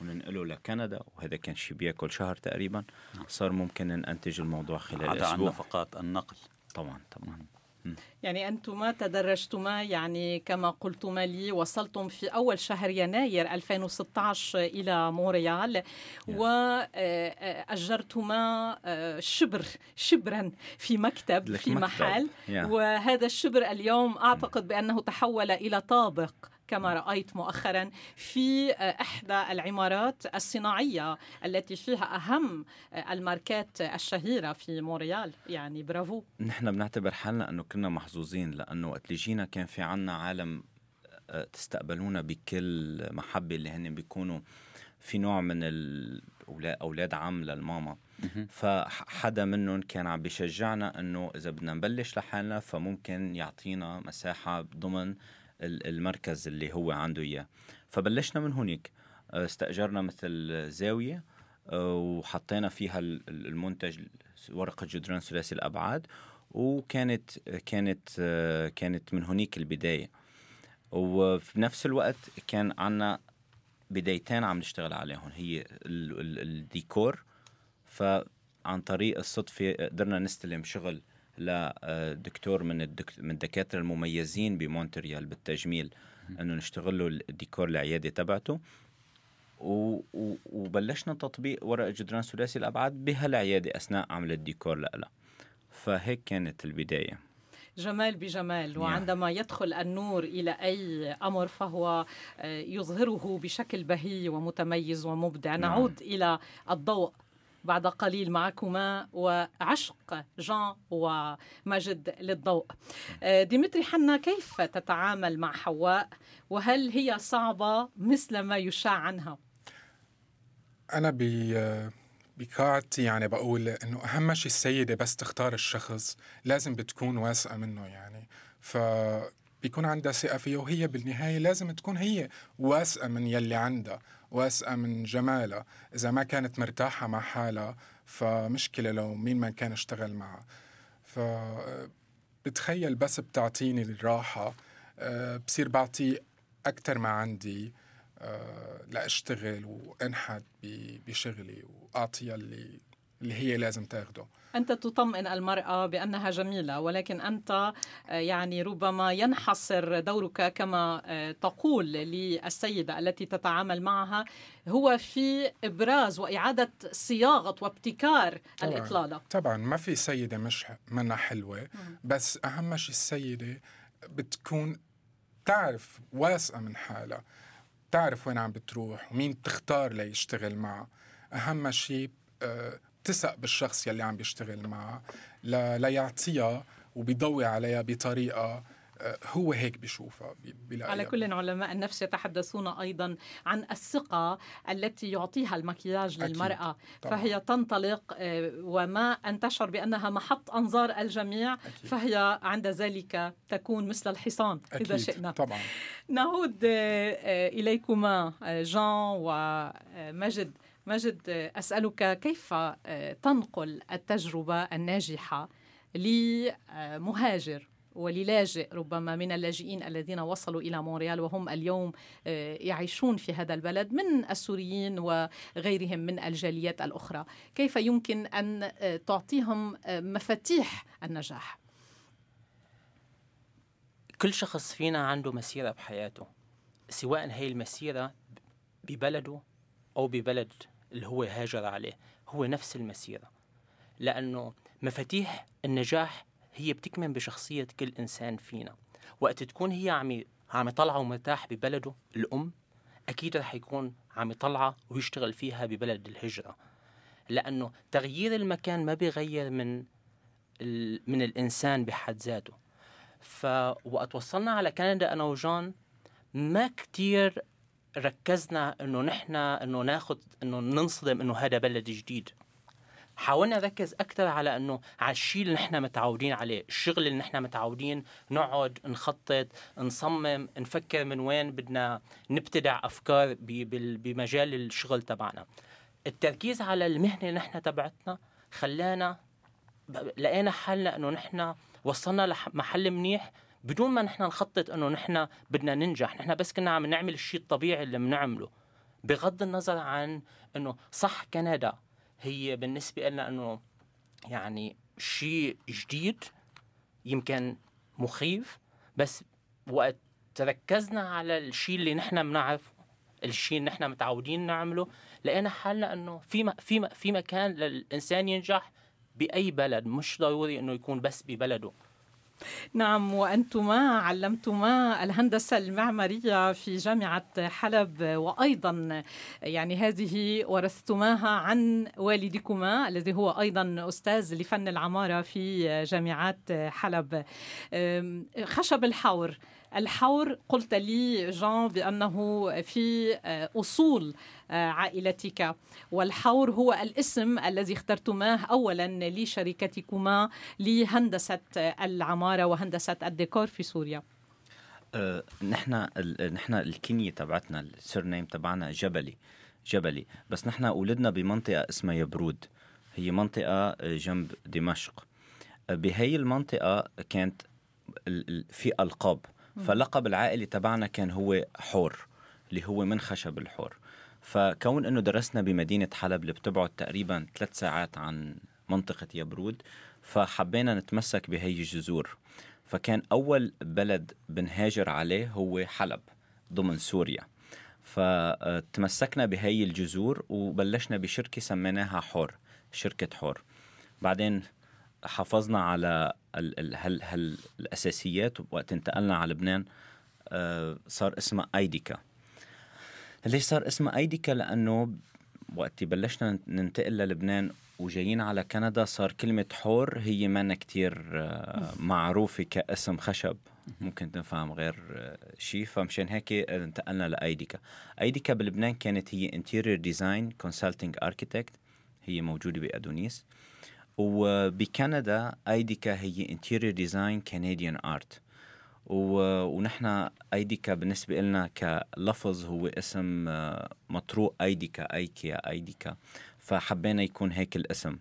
وننقله لكندا وهذا كان شيء بياكل شهر تقريبا نعم. صار ممكن ننتج الموضوع خلال أسبوع. عن نفقات النقل. طبعا طبعا. يعني أنتما تدرجتما يعني كما قلتما لي وصلتم في أول شهر يناير 2016 إلى مونريال وأجرتما آه، شبر شبرا في مكتب في محل. وهذا الشبر اليوم أعتقد بأنه تحول إلى طابق. كما رأيت مؤخرا في إحدى العمارات الصناعية التي فيها أهم الماركات الشهيرة في مونريال. يعني برافو. نحن بنعتبر حالنا أنه كنا محظوظين لأنه وقت اللي جينا كان في عنا عالم آه، تستقبلونا بكل محبة اللي هن بيكونوا في نوع من أولاد عم للماما. فحدا منهم كان عم بيشجعنا إنه إذا بدنا نبلش لحالنا فممكن يعطينا مساحة ضمن المركز اللي هو عنده إياه. فبلشنا من آه، استأجرنا مثل زاوية آه، وحطينا فيها المنتج ورقة جدران ثلاثي الأبعاد وكانت كانت آه، كانت من هونيك البداية. وفي نفس الوقت كان عنا بدايتين عم نشتغل عليهم. هي الديكور فعن طريق الصدفة قدرنا نستلم شغل لدكتور من الدك... من الدكاترة المميزين بمونتريال بالتجميل إنه نشتغل له الديكور العياده تبعته. وبلشنا تطبيق ورق جدران ثلاثي الأبعاد بهالعيادة أثناء عمل الديكور لها فهيك كانت البداية. جمال بجمال. وعندما يدخل النور إلى أي أمر فهو آه، يظهره بشكل بهي ومتميز ومبدع نعم. نعود إلى الضوء. بعد قليل معكما وعشق جان وماجد للضوء. آه، ديمتري حنا كيف تتعامل مع حواء؟ وهل هي صعبة مثل ما يشاع عنها؟ أنا ب بقاعدتي يعني بقول إنه أهم شيء السيدة بس تختار الشخص لازم بتكون واثقه منه يعني. ف بيكون عندها ثقة فيه وهي بالنهاية لازم تكون هي واثقة من يلي عندها. واثقة من جمالها إذا ما كانت مرتاحة مع حالها فمشكلة لو مين ما كان اشتغل معها. ف بتخيل بس بتعطيني الراحة. آه، بصير بعطي أكثر ما عندي. آه، لأشتغل وأنحت بشغلي وأعطيها اللي اللي هي لازم تاخده. أنت تطمئن المرأة بأنها جميلة ولكن أنت آه، يعني ربما ينحصر دورك كما آه، تقول للسيدة التي تتعامل معها. هو في إبراز وإعادة صياغة وابتكار طبعًا الإطلالة. طبعا ما في سيدة مش منها حلوة بس أهم شيء السيدة بتكون تعرف واثقة من حالها تعرف وين عم بتروح ومين بتختار ليشتغل معها. أهم شيء آه، تثق بالشخص يلي عم بيشتغل معه ليعطيها وبيضوي عليها بطريقة آه، هو هيك بيشوفها على كل علماء النفس يتحدثون أيضا عن الثقة التي يعطيها المكياج أكيد. للمرأة طبعا. فهي تنطلق آه، وما أن تشعر بأنها محط أنظار الجميع أكيد. فهي عند ذلك تكون مثل الحصان أكيد. اذا شئنا طبعا نعود آه، إليكما جان ومجد مجد أسألك كيف آه، تنقل التجربة الناجحة لمهاجر وللاجئ ربما من اللاجئين الذين وصلوا إلى مونريال وهم اليوم آه، يعيشون في هذا البلد من السوريين وغيرهم من الجاليات الأخرى، كيف يمكن أن آه، تعطيهم مفاتيح النجاح؟ كل شخص فينا عنده مسيرة بحياته، سواء هي المسيرة ببلده أو ببلد اللي هو هاجر عليه هو نفس المسيرة. لأنه مفاتيح النجاح هي بتكمن بشخصية كل إنسان فينا. وقت تكون هي عم عم يطلعه مرتاح ببلده الأم أكيد رح يكون عم يطلعها ويشتغل فيها ببلد الهجرة. لأنه تغيير المكان ما بيغير من من الإنسان بحد ذاته. فوقت وصلنا على كندا أنا وجون ما كتير ركزنا إنه نحن إنه ناخذ إنه ننصدم إنه هذا بلد جديد. حاولنا نركز أكثر على إنه على الشيء اللي نحن متعودين عليه الشغل اللي نحن متعودين نقعد نخطط نصمم نفكر من وين بدنا نبتدع أفكار بمجال الشغل تبعنا. التركيز على المهنة اللي نحن تبعتنا خلانا لقينا حالنا إنه نحن وصلنا لمحل منيح بدون ما نحن نخطط إنه نحن بدنا ننجح نحن بس كنا عم نعمل الشيء الطبيعي اللي بنعمله. بغض النظر عن إنه صح كندا هي بالنسبة لنا إنه يعني شيء جديد يمكن مخيف بس وقت ركزنا على الشيء اللي نحن بنعرفه الشيء اللي نحن متعودين نعمله لقينا حالنا إنه في في في مكان للإنسان ينجح بأي بلد مش ضروري إنه يكون بس ببلده. نعم وأنتما علمتما الهندسة المعمارية في جامعة حلب وأيضا يعني هذه ورثتماها عن والدكما الذي هو أيضا أستاذ لفن العمارة في جامعات حلب. خشب الحور. الحور. قلت لي جان بأنه في أصول عائلتك والحور هو الاسم الذي اخترتماه اولا لشركتكما لهندسة العمارة وهندسة الديكور في سوريا. أه نحن نحن الكنيه تبعتنا السرنيم تبعنا جبلي جبلي. بس نحن ولدنا بمنطقة اسمها يبرود. هي منطقة جنب دمشق. بهي المنطقة كانت في ألقاب. فلقب العائلي تبعنا كان هو حور اللي هو من خشب الحور. فكون إنه درسنا بمدينة حلب اللي بتبعد تقريبا ثلاث ساعات عن منطقة يبرود فحبينا نتمسك بهي الجذور. فكان أول بلد بنهاجر عليه هو حلب ضمن سوريا. فتمسكنا بهي الجذور وبلشنا بشركة سميناها حور شركة حور. بعدين حافظنا على ال هال هال الأساسيات وقت انتقلنا على لبنان آه، صار اسمها أيديكا. ليش صار اسمها أيديكا؟ لأنه وقت بلشنا ننتقل للبنان وجايين على كندا صار كلمة حور هي ما كتير آه، معروفة كاسم خشب. ممكن تنفهم غير آه، شيء فمشان هيك انتقلنا لأيديكا. أيديكا بلبنان كانت هي interior design consulting architect هي موجودة بأدونيس. وبكندا أيديكا هي interior design Canadian art ونحن أيديكا بالنسبة لنا كلفظ هو اسم آه، مطروق أيديكا أيكيا أيديكا. فحبينا يكون هيك الاسم.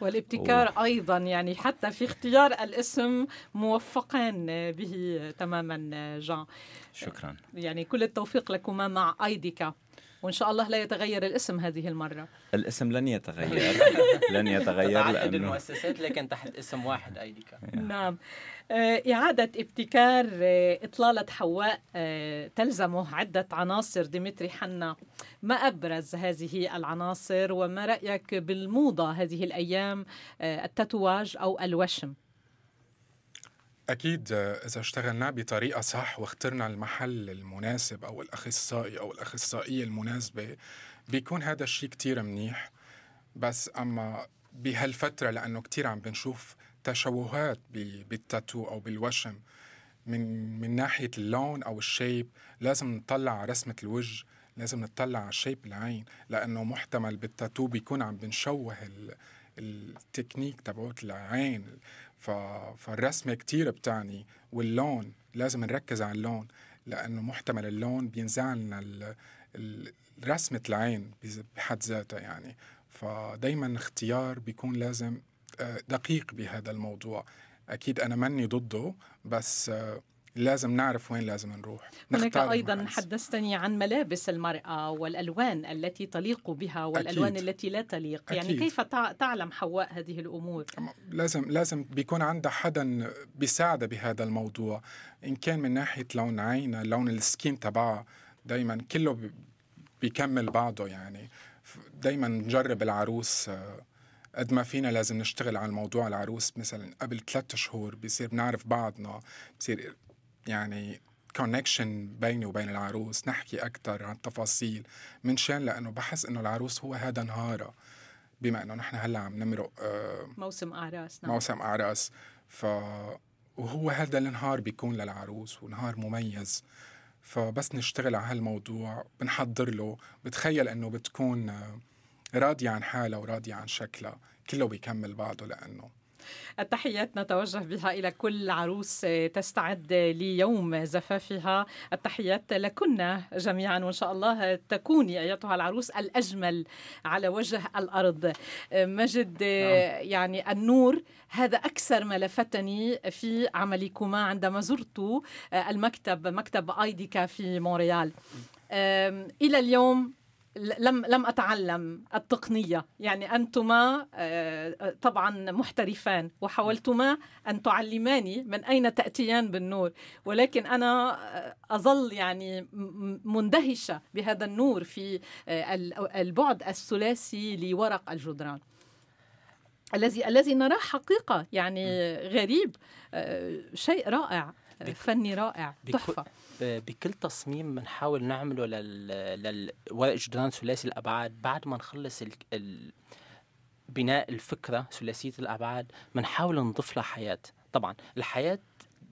والابتكار و... أيضا يعني حتى في اختيار الاسم موفقين به تماما جان. شكرا. يعني كل التوفيق لكما مع أيديكا. وإن شاء الله لا يتغير الاسم هذه المرة. الاسم لن يتغير. لن يتغير لأنه المؤسسات لكن تحت اسم واحد ايديكا نعم. آه، إعادة ابتكار آه، إطلالة حواء آه، تلزمه عدة عناصر. ديمتري حنا ما أبرز هذه العناصر؟ وما رأيك بالموضة هذه الأيام التاتواج أو الوشم؟ أكيد إذا اشتغلنا بطريقة صح واخترنا المحل المناسب أو الأخصائي أو الأخصائية المناسبة بيكون هذا الشيء كتير منيح. بس أما بهالفترة لأنه كتير عم بنشوف تشوهات بالتاتو أو بالوشم من من ناحية اللون أو الشيب لازم نطلع على رسمة الوجه لازم نطلع على شيب العين لأنه محتمل بالتاتو بيكون عم بنشوه التكنيك تبعوت العين فالرسمة كتير بتعني واللون لازم نركز على اللون لأنه محتمل اللون بينزع لنا رسمة العين بحد ذاتها يعني. فدايما اختيار بيكون لازم آه، دقيق بهذا الموضوع. أكيد أنا ماني ضده بس آه، لازم نعرف وين لازم نروح هناك أيضا المحس. حدثتني عن ملابس المرأة والألوان التي تليق بها والألوان أكيد. التي لا تليق يعني أكيد. يعني كيف تعلم حواء هذه الأمور لازم لازم بيكون عندها حدا بيساعدها بهذا الموضوع إن كان من ناحية لون عينها لون السكين تبعها دايما كله بيكمل بعضه يعني دايما نجرب العروس آه، قد ما فينا لازم نشتغل على الموضوع العروس مثلا قبل ثلاثة شهور بصير بنعرف بعضنا بصير يعني كونكشن بيني وبين العروس نحكي أكثر عن التفاصيل. من شان لأنه بحس إنه العروس هو هذا نهارها بما إنه نحن هلأ عم نمرق آه موسم أعراس نعم. موسم أعراس. ف وهو هذا النهار بيكون للعروس ونهار مميز. فبس نشتغل على هالموضوع بنحضر له. بتخيل إنه بتكون آه، راضية عن حالها وراضية عن شكلها. كله بيكمل بعضه لأنه التحيات نتوجه بها إلى كل عروس تستعد ليوم زفافها. التحيات لكنا جميعا وإن شاء الله تكوني أيتها العروس الأجمل على وجه الأرض. مجد نعم. يعني النور هذا أكثر ما لفتني في عملكما عندما زرت المكتب مكتب آيديكا في مونريال. إلى اليوم لم لم أتعلم التقنية. يعني أنتما آه، طبعا محترفان وحاولتما أن تعلماني من أين تأتيان بالنور. ولكن أنا آه، أظل يعني مندهشة بهذا النور في آه، البعد الثلاثي لورق الجدران. الذي الذي نراه حقيقة يعني غريب شيء رائع. فني رائع تحفة. بكل تصميم بنحاول نعمله لل للورق جدران ثلاثي الأبعاد. بعد ما نخلص ال... ال... بناء الفكرة ثلاثية الأبعاد بنحاول نضيف لها حياة. طبعا الحياة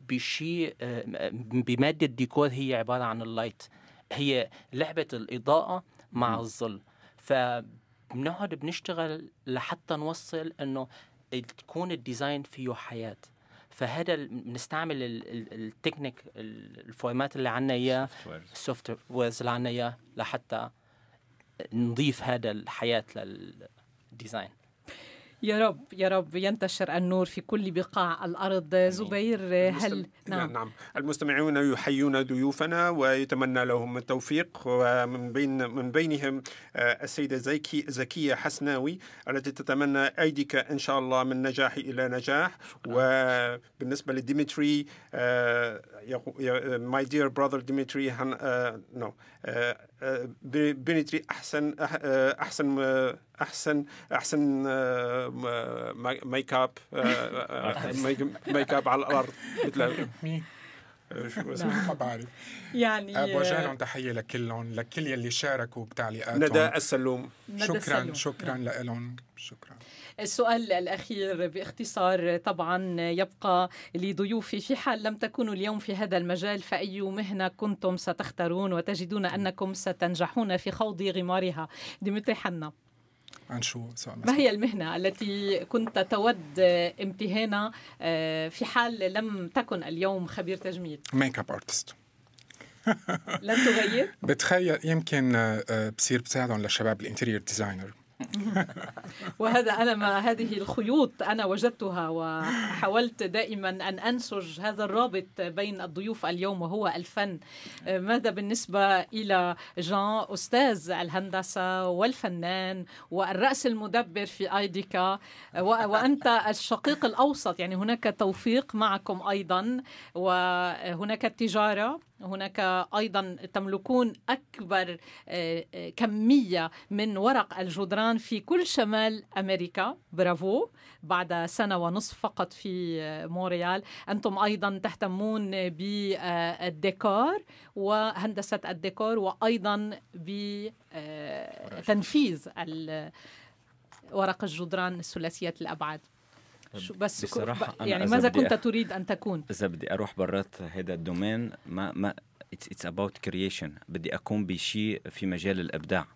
بشيء آه، بمادة الديكور هي عبارة عن ال light. هي لعبة الإضاءة مع الظل. فبنقعد بنشتغل لحتى نوصل إنه تكون ال design فيه حياة. فهذا بنستعمل ال technique ال format اللي عندنا إياه ال softwares اللي عندنا إياه لحتى نضيف هذا الحياة لل design يا رب يا رب ينتشر النور في كل بقاع الأرض. زبير هل نعم. نعم. المستمعون يحيون ضيوفنا ويتمنى لهم التوفيق. ومن بين من بينهم آه، السيدة زكي زكية حسناوي التي تتمنى أيديك إن شاء الله من نجاح إلى نجاح. وبالنسبة لديمتري ماي دير براذر ديمتري نو بنتري أحسن أحسن أحسن أحسن ميك اب ميك اب على الأرض. مثل شو ما بعرف. يعني بوجه لهم تحيه لكلهم لكل يلي شاركوا بتعليقاتهم. ندى السلوم. شكرا شكرا لهم شكرا. السؤال الأخير باختصار طبعا يبقى لضيوفي في حال لم تكونوا اليوم في هذا المجال فأي مهنة كنتم ستختارون وتجدون أنكم ستنجحون في خوض غمارها؟ ديمتري حنا. عن شو؟ ما هي المهنة التي كنت تود امتهانها آه، في حال لم تكن اليوم خبير تجميل؟ make up artist لن تغير؟ بتخيل يمكن آه، آه، بصير بساعدهم للشباب ال interior designer. وهذا أنا ما هذه الخيوط أنا وجدتها وحاولت دائما أن أنسج هذا الرابط بين الضيوف اليوم وهو الفن. ماذا بالنسبة إلى جان أستاذ الهندسة والفنان والرأس المدبر في أيديكا وأنت الشقيق الأوسط؟ يعني هناك توفيق معكم أيضا وهناك التجارة هناك أيضا تملكون أكبر آه، آه، كمية من ورق الجدران في كل شمال أمريكا. برافو. بعد سنة ونصف فقط في آه، مونريال. أنتم أيضا تهتمون بالديكور وهندسة الديكور وأيضا بتنفيذ ورق الجدران الثلاثيه الأبعاد. بس بصراحة يعني ماذا كنت تريد أن تكون؟ إذا بدي أروح برات هذا ال domain ما ما it's about creation بدي أكون بشيء في مجال الإبداع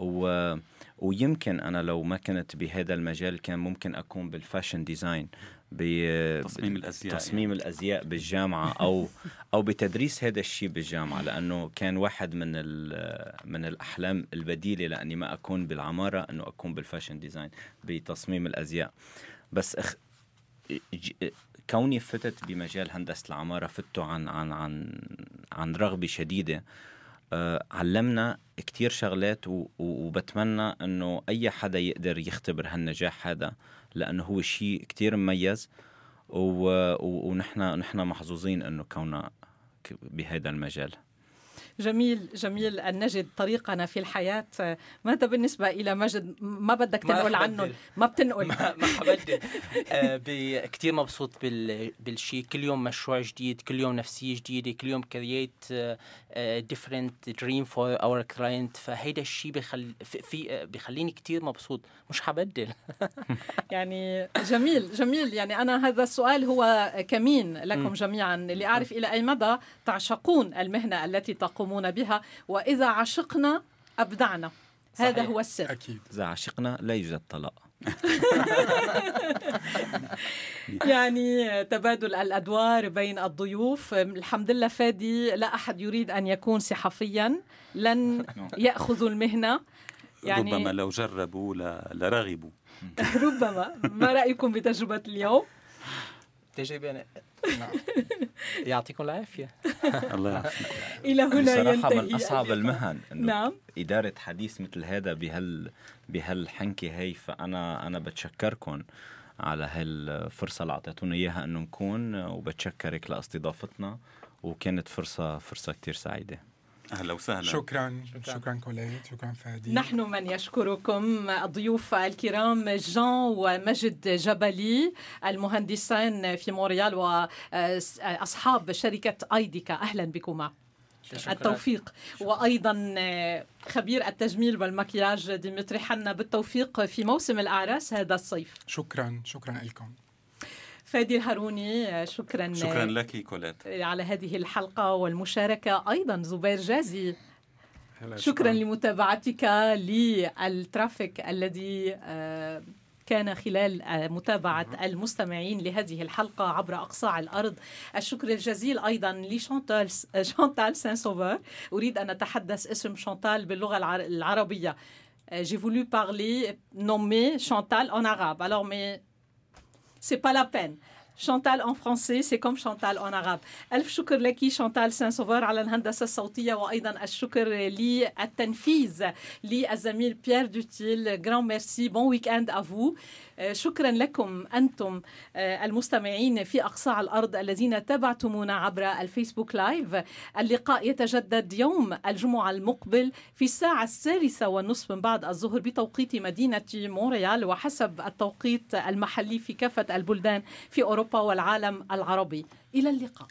و ويمكن أنا لو ما كنت بهذا المجال كان ممكن أكون بال fashion design بتصميم الأزياء تصميم يعني. الأزياء بالجامعة أو أو بتدريس هذا الشيء بالجامعة لأنه كان واحد من من الأحلام البديلة لأني ما أكون بالعمارة إنه أكون بال fashion design بتصميم الأزياء بس أخ... كوني فتت بمجال هندسة العمارة فتوا عن عن عن عن رغبة شديدة أه علمنا كتير شغلات. وبتمنى إنه أي حدا يقدر يختبر هالنجاح هذا لأنه هو شيء كتير مميز. ونحن نحن محظوظين إنه كوننا بهذا المجال جميل جميل أن نجد طريقنا في الحياة. ماذا بالنسبة إلى مجد ما بدك تنقل عنه؟ ما بتنقل. ما, ما حبدل. آه كثير مبسوط بال بالشيء كل يوم مشروع جديد كل يوم نفسية جديدة كل يوم create different dream for our client فهيدا الشيء بخل في بخليني كثير مبسوط. مش حبدل. يعني جميل جميل. يعني أنا هذا السؤال هو كمين لكم جميعا. لأعرف إلى أي مدى تعشقون المهنة التي تقوم يقومون بها وإذا عشقنا أبدعنا. صحيح. هذا هو السر. أكيد. إذا عشقنا لا يوجد طلاق. يعني تبادل الأدوار بين الضيوف. الحمد لله فادي لا أحد يريد أن يكون صحفيا. لن يأخذوا المهنة. يعني ربما لو جربوا لرغبوا ربما. ما رأيكم بتجربة اليوم؟ تجربه نعم. يعطيكم العافية. الله يعافيك. إلى هنا ينتهي من أصعب المهن إنه نعم. إدارة حديث مثل هذا بهال بهالحنكة هي فانا أنا بتشكركم على هالفرصة اللي أعطيتونا إياها إنه نكون وبتشكرك لأستضافتنا وكانت فرصه فرصة كثير سعيدة. أهلا وسهلا. شكرا. شكرا. كوليت شكرا فادي. نحن من يشكركم الضيوف الكرام جان ومجد جبلي المهندسان في مونريال واصحاب شركة أيديكا. أهلا بكما. التوفيق. وأيضا خبير التجميل والمكياج ديمتري حنا بالتوفيق في موسم الأعراس هذا الصيف. شكرا. شكرا لكم. فادي الهاروني شكرا شكرا لك كولات. على هذه الحلقة والمشاركة أيضا زبير جازي. شكرا لمتابعتك لل trafic الذي آه، كان خلال آه، متابعة المستمعين لهذه الحلقة عبر أصقاع الأرض. الشكر الجزيل أيضا لشانتال شانتال سان سوفر أريد أن أتحدث اسم شانتال باللغة العربية. j'ai voulu parler, nommer Chantal en arabe. Alors, mais c'est pas la peine. Chantal en français c'est comme Chantal en arabe. ألف شكر لك شانتال سان سوفر على الهندسة الصوتية وأيضا الشكر للتنفيذ للزميل بيير دوتيل grand merci bon week-end à vous شكرا لكم أنتم آه، المستمعين في أصقاع الأرض الذين تابعتمونا عبر الفيسبوك live اللقاء يتجدد يوم الجمعة المقبل في الساعة الثالثة والنصف من بعد الظهر بتوقيت مدينة مونريال وحسب التوقيت المحلي في كافة البلدان في أوروبا والعالم العربي. إلى اللقاء.